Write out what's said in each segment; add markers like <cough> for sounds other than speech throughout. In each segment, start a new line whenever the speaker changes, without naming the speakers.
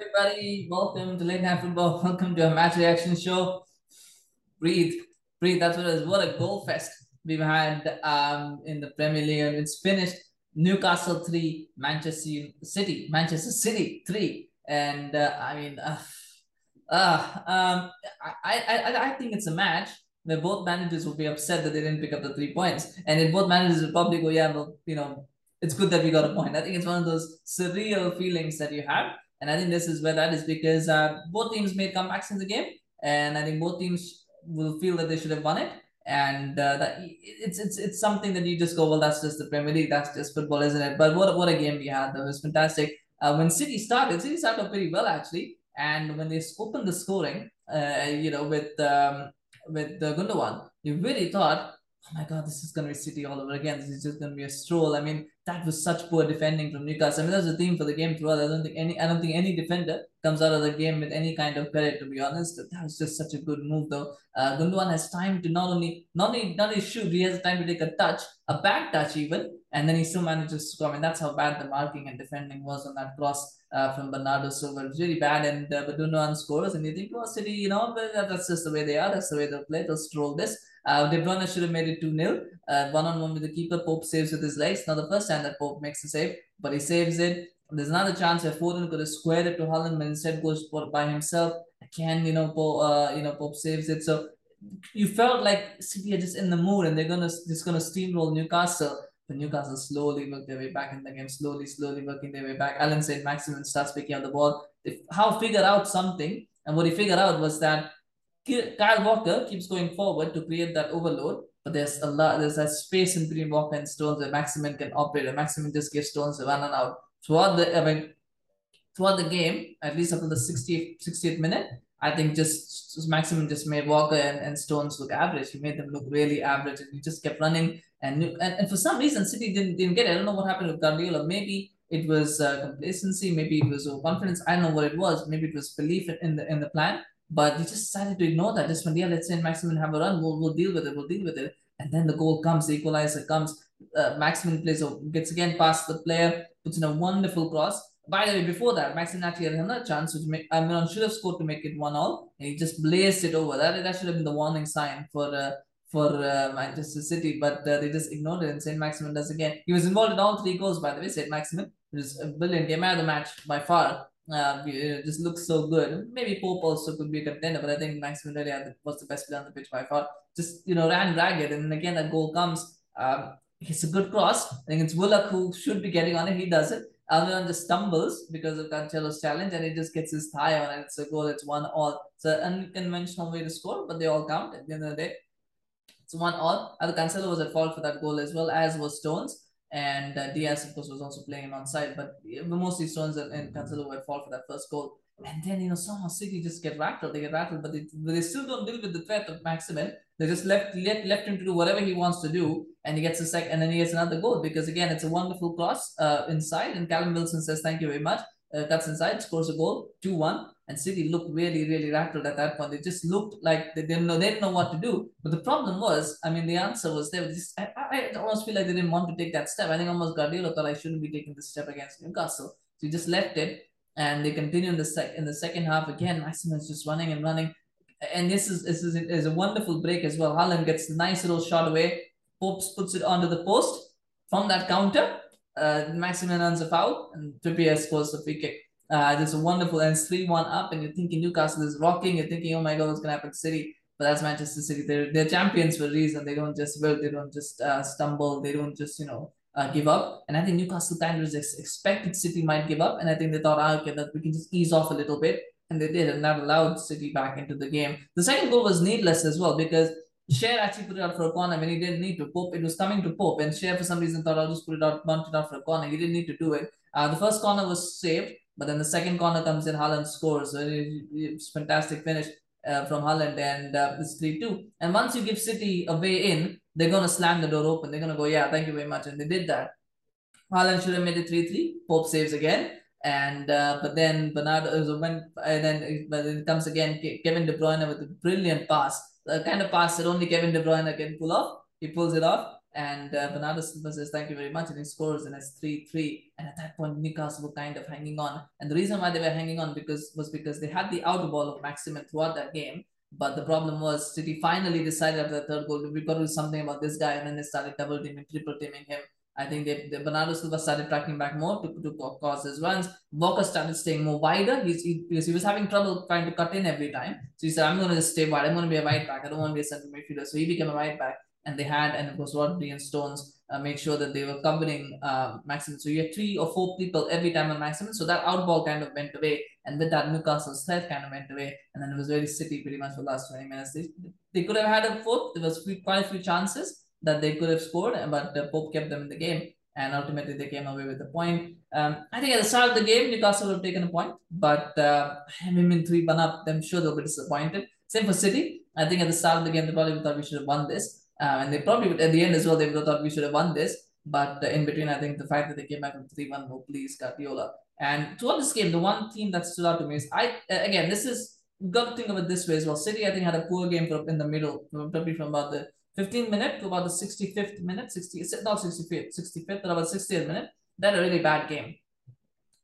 everybody. Welcome to Late Night Football. <laughs> Welcome to a match reaction show. Breathe, breathe. That's what it is. What a goal fest we've had um, in the Premier League. And it's finished Newcastle 3, Manchester City, Manchester City 3. And uh, I mean, uh, uh, um, I, I, I think it's a match where both managers will be upset that they didn't pick up the three points. And then both managers will probably go, yeah, well, you know, it's good that we got a point. I think it's one of those surreal feelings that you have. And I think this is where that is because uh, both teams made comebacks in the game. And I think both teams will feel that they should have won it. And uh, that it's it's it's something that you just go, well, that's just the Premier League, that's just football, isn't it? But what what a game we had! That was fantastic. Uh, when City started, City started pretty well actually, and when they opened the scoring, uh, you know, with um, with the Gundogan, you really thought oh my god, this is going to be City all over again. This is just going to be a stroll. I mean, that was such poor defending from Newcastle. I mean, that's the theme for the game throughout. I don't think any, I don't think any defender comes out of the game with any kind of credit. To be honest, that was just such a good move, though. Uh, Gundogan has time to not only not only not only shoot, he has time to take a touch, a back touch even, and then he still manages to score. I mean, that's how bad the marking and defending was on that cross. Uh, from Bernardo Silva. It was really bad, and uh, Gundogan scores, and you think, oh, City, you know, that's just the way they are. That's the way they play. They'll stroll this. Uh, De Bruyne should have made it 2 0. Uh, one on one with the keeper. Pope saves with his legs. Not the first time that Pope makes a save, but he saves it. There's another chance where Foden could have squared it to Haaland, but instead goes by himself. Again, you know, Pope, uh, you know, Pope saves it. So you felt like City are just in the mood and they're gonna just gonna steamroll Newcastle. But Newcastle slowly work their way back in the game, slowly, slowly working their way back. Allan Saint-Maximin starts picking up the ball. If how figure out something, and what he figured out was that Kyle Walker keeps going forward to create that overload, but there's a lot, there's a space in between Walker and Stones where Maximin can operate, and Maximin just gives Stones a run and out. Throughout the, I mean, throughout the game, at least up to the 60th, 60th minute, I think just, just Maximin just made Walker and, and Stones look average. He made them look really average, and he just kept running. And, and and for some reason, City didn't didn't get it. I don't know what happened with Guardiola. Maybe it was uh, complacency. Maybe it was confidence. I don't know what it was. Maybe it was belief in the in the plan. But we just decided to ignore that. Just when, yeah, let's say Maximin have a run, we'll, we'll deal with it, we'll deal with it. And then the goal comes, the equalizer comes. Uh, Maximin plays, or gets again past the player, puts in a wonderful cross. By the way, before that, Maximin actually had another chance, which make, Almiron should have scored to make it one all. And he just blazed it over. That, that should have been the warning sign for uh, for uh, Manchester City, but uh, they just ignored it. And Saint Maximin does again. He was involved in all three goals, by the way. Saint Maximin it was a brilliant game of the match by far uh, just looks so good. Maybe Pope also could be a contender, but I think Maximin really was the best player on the pitch by far. Just you know ran ragged, and again that goal comes. Um, it's a good cross. I think it's Willock who should be getting on it. He does it. Almiron just stumbles because of Cancelo's challenge, and he just gets his thigh on it. It's a goal. It's one all. It's an unconventional way to score, but they all count at the end of the day. It's one all. And Cancelo was at fault for that goal as well as was Stones and uh, Dias, of course, was also playing on side, but mostly Stones and, Cancelo were fault for that first goal. And then, you know, somehow City just get rattled. They get rattled, but they, they still don't deal with the threat of Maximin. They just left, left left him to do whatever he wants to do, and he gets a sec, and then he gets another goal because again, it's a wonderful cross uh, inside, and Callum Wilson says, "Thank you very much." Uh, cuts inside, scores a goal, two one, and City looked really, really rattled at that point. They just looked like they didn't know they didn't know what to do. But the problem was, I mean, the answer was there. Just I, I almost feel like they didn't want to take that step. I think almost Guardiola thought I shouldn't be taking this step against Newcastle. So he just left it, and they continue in the sec in the second half again. Maximin's just running and running, and this is this is, is a wonderful break as well. Haaland gets a nice little shot away. Popes puts it onto the post from that counter. Uh, Maximin earns a foul, and Trippier scores the free kick. Uh, there's a wonderul and 3 1 up, and you're thinking Newcastle is rocking. You're thinking, oh my God, what's going to happen to City? But that's Manchester City. They're, they're champions for a reason. They don't just will, they don't just uh, stumble, they don't just, you know, uh, give up. And I think Newcastle kind of expected City might give up, and I think they thought, ah, okay, that we can just ease off a little bit. And they did, and that allowed City back into the game. The second goal was needless as well because Schär actually put it out for a corner when he didn't need to. Pope, it was coming to Pope, and Schär for some reason thought I'll just put it out, bunt it out for a corner. He didn't need to do it. Uh, the first corner was saved, but then the second corner comes in, Haaland scores. So it's fantastic finish uh, from Haaland, and uh, it's 3 2. And once you give City a way in, they're going to slam the door open. They're going to go, yeah, thank you very much. And they did that. Haaland should have made it 3 3. Pope saves again. And uh, but then Bernardo uh, when and then but then it comes again Kevin De Bruyne with a brilliant pass, the kind of pass that only Kevin De Bruyne can pull off. He pulls it off, And uh, Bernardo Silva says, Thank you very much. And he scores and it's 3 3. And at that point, Newcastle were kind of hanging on. And the reason why they were hanging on because was because they had the outer ball of Maximin throughout that game. But the problem was City finally decided after the third goal, we've got to do something about this guy. And then they started double teaming, triple teaming him. I think they, they Bernardo Silva started tracking back more to, to cause his runs. Walker started staying more wider. He's, he, because he was having trouble trying to cut in every time. So he said, I'm going to stay wide. I'm going to be a right back. I don't want to be a central midfielder. So he became a right back. And they had, and it was Rodri and Stones uh, make sure that they were covering uh, Maximin. So you had three or four people every time on Maximin. So that outball kind of went away. And with that, Newcastle's threat kind of went away. And then it was very City pretty much for the last 20 minutes. They, they could have had a fourth. There was quite a few chances that they could have scored, but uh, Pope kept them in the game and ultimately they came away with a point. Um, I think at the start of the game, Newcastle would have taken a point, but uh, having 3 1 up, I'm sure they'll be disappointed. Same for City. I think at the start of the game, they probably thought we should have won this. Um, and they probably would, at the end as well, they would have thought we should have won this. But uh, in between, I think the fact that they came back from 3 1 will please Guardiola. And throughout this game, the one team that stood out to me is I, again, this is, got to think of it this way as well. City, I think, had a poor game in the middle, probably from about the 15 minute to about the 65th minute, 60, not 65th, 65th, but about 60th minute. They had a really bad game.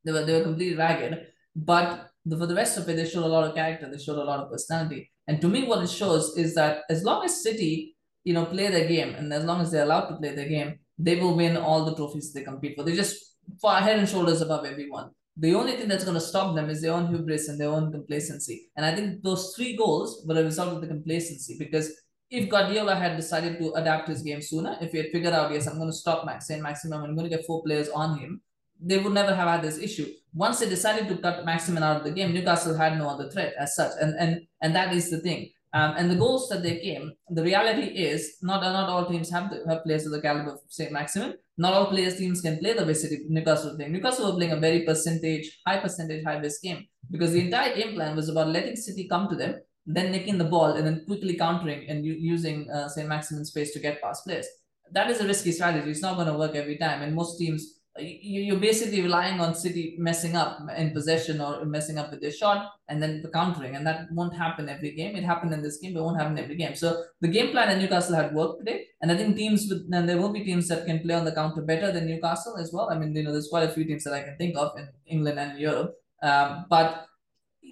They were, they were completely ragged. But the, for the rest of it, they showed a lot of character. They showed a lot of personality. And to me, what it shows is that as long as City, you know, play their game and as long as they're allowed to play their game, they will win all the trophies they compete for. They're just far head and shoulders above everyone. The only thing that's going to stop them is their own hubris and their own complacency. And I think those three goals were a result of the complacency because if Guardiola had decided to adapt his game sooner, if he had figured out, yes, I'm going to stop Max Saint Maximin, I'm going to get four players on him, they would never have had this issue. Once they decided to cut Maximin out of the game, Newcastle had no other threat as such, and and and that is the thing. Um, and the goals that they came, the reality is not not all teams have the, have players of the caliber of Saint Maximin. Not all players teams can play the way City Newcastle playing. Newcastle were playing a very percentage, high percentage, high risk game because the entire game plan was about letting City come to them then nicking the ball and then quickly countering and using uh, Saint Maximin's pace to get past players. That is a risky strategy. It's not going to work every time. And most teams, you're basically relying on City messing up in possession or messing up with their shot and then the countering. And that won't happen every game. It happened in this game, but it won't happen every game. So the game plan at Newcastle had worked today. And I think teams with, and there will be teams that can play on the counter better than Newcastle as well. I mean, you know, there's quite a few teams that I can think of in England and Europe. Um, but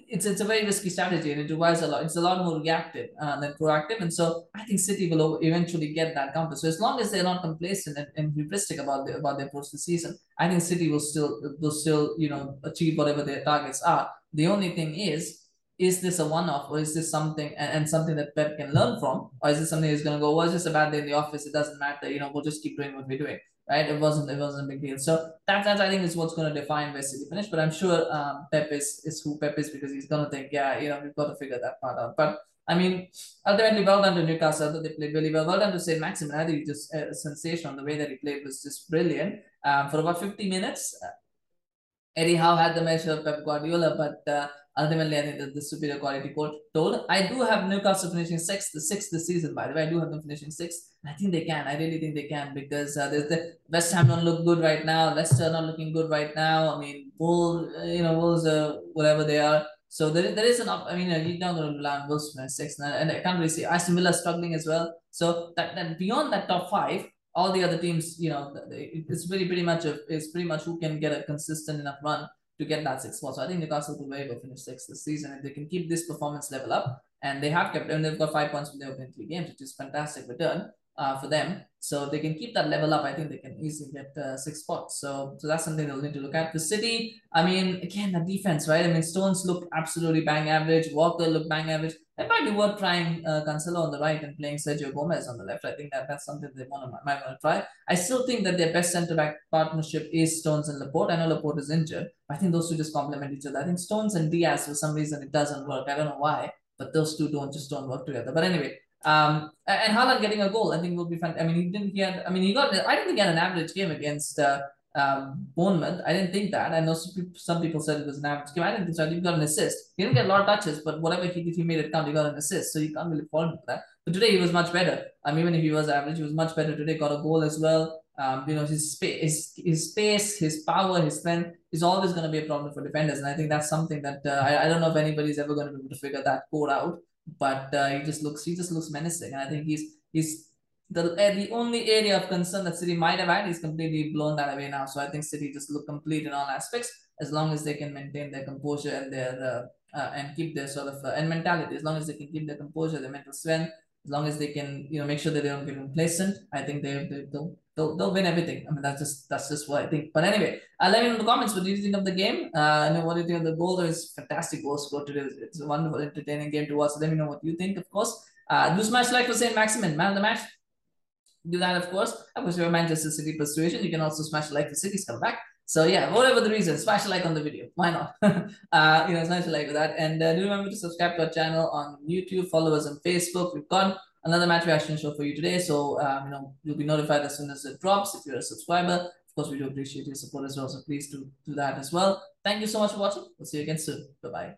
it's it's a very risky strategy and it requires a lot. It's a lot more reactive uh, than proactive, and so I think City will eventually get that counter. So as long as they're not complacent and, and hubristic about the, about their to season, I think City will still will still you know achieve whatever their targets are. The only thing is, is this a one-off or is this something and, and something that Pep can learn from, or is this something that's gonna go? Well, it's just a bad day in the office. It doesn't matter. You know, we'll just keep doing what we're doing right? It wasn't it wasn't a big deal. So that that's I think is what's going to define where City finish. But I'm sure um, Pep is is who Pep is because he's going to think, yeah, you know, we've got to figure that part out. But I mean, ultimately, well done to Newcastle. They played really well. Well done to Saint Maximin. I think just uh, sensational. The way that he played was just brilliant. Um, for about 50 minutes, uh, Eddie Howe had the measure of Pep Guardiola, but uh, ultimately, I think that the superior quality told. I do have Newcastle finishing sixth, the sixth this season, by the way. I do have them finishing sixth. I think they can. I really think they can because uh, there's the West Ham don't look good right now. Leicester not looking good right now. I mean, Wolves, uh, you know, Wolves, uh, whatever they are. So there, there is an up. I mean, uh, you're not going to rely on Wolves for sixth, and I can't really see Aston Villa struggling as well. So that, that beyond that top five, all the other teams, you know, it's really pretty much a, it's pretty much who can get a consistent enough run to get that sixth spot. So I think Newcastle will very well finish sixth this season if they can keep this performance level up. And they have kept, and they've got five points from their opening three games, which is fantastic return uh, for them. So they can keep that level up. I think they can easily get uh, six spots. So so that's something they'll need to look at. The City, I mean, again, the defense, right? I mean, Stones look absolutely bang average. Walker look bang average. It might be worth trying uh, Cancelo on the right and playing Sergio Gomez on the left. I think that that's something they want to might want to try. I still think that their best centre back partnership is Stones and Laporte. I know Laporte is injured. I think those two just complement each other. I think Stones and Dias for some reason it doesn't work. I don't know why, but those two don't just don't work together. But anyway, um, and Haaland getting a goal, I think will be fun. I mean, he didn't. He had. I mean, he got. I didn't think he had an average game against uh, um, Bournemouth. I didn't think that. I know some people, said it was an average game. I didn't think so. He got an assist. He didn't get a lot of touches, but whatever he did, he made it count. He got an assist, so you can't really fault him for that. But today he was much better. I mean, even if he was average, he was much better today. Got a goal as well. Um, you know, his space, his, his space, his power, his strength is always going to be a problem for defenders, and I think that's something that uh, I, I don't know if anybody's ever going to be able to figure that code out but uh, he just looks he just looks menacing, and I think he's he's the uh, the only area of concern that City might have had is completely blown that away now. So I think City just look complete in all aspects as long as they can maintain their composure and their uh, uh, and keep their sort of uh, and mentality. As long as they can keep their composure, their mental strength, as long as they can you know make sure that they don't get complacent, I think they, they they'll, they'll they'll win everything. I mean that's just that's just what I think. But anyway, uh, let me know in the comments what do you think of the game. Uh, and what do you think of the goal? There is fantastic goal scored today. It's a wonderful, entertaining game to watch. So let me know what you think, of course. Uh, do smash like for Saint Maximin, man of the match do that, of course. Of course, you're Manchester City persuasion. You can also smash like the City's come back. So yeah, whatever the reason, smash a like on the video. Why not? <laughs> uh, you know, smash a like with that. And uh, do remember to subscribe to our channel on YouTube. Follow us on Facebook. We've got another match reaction show for you today. So um, you know, you'll be notified as soon as it drops if you're a subscriber. Of course, we do appreciate your support as well. So please do do that as well. Thank you so much for watching. We'll see you again soon. Bye bye.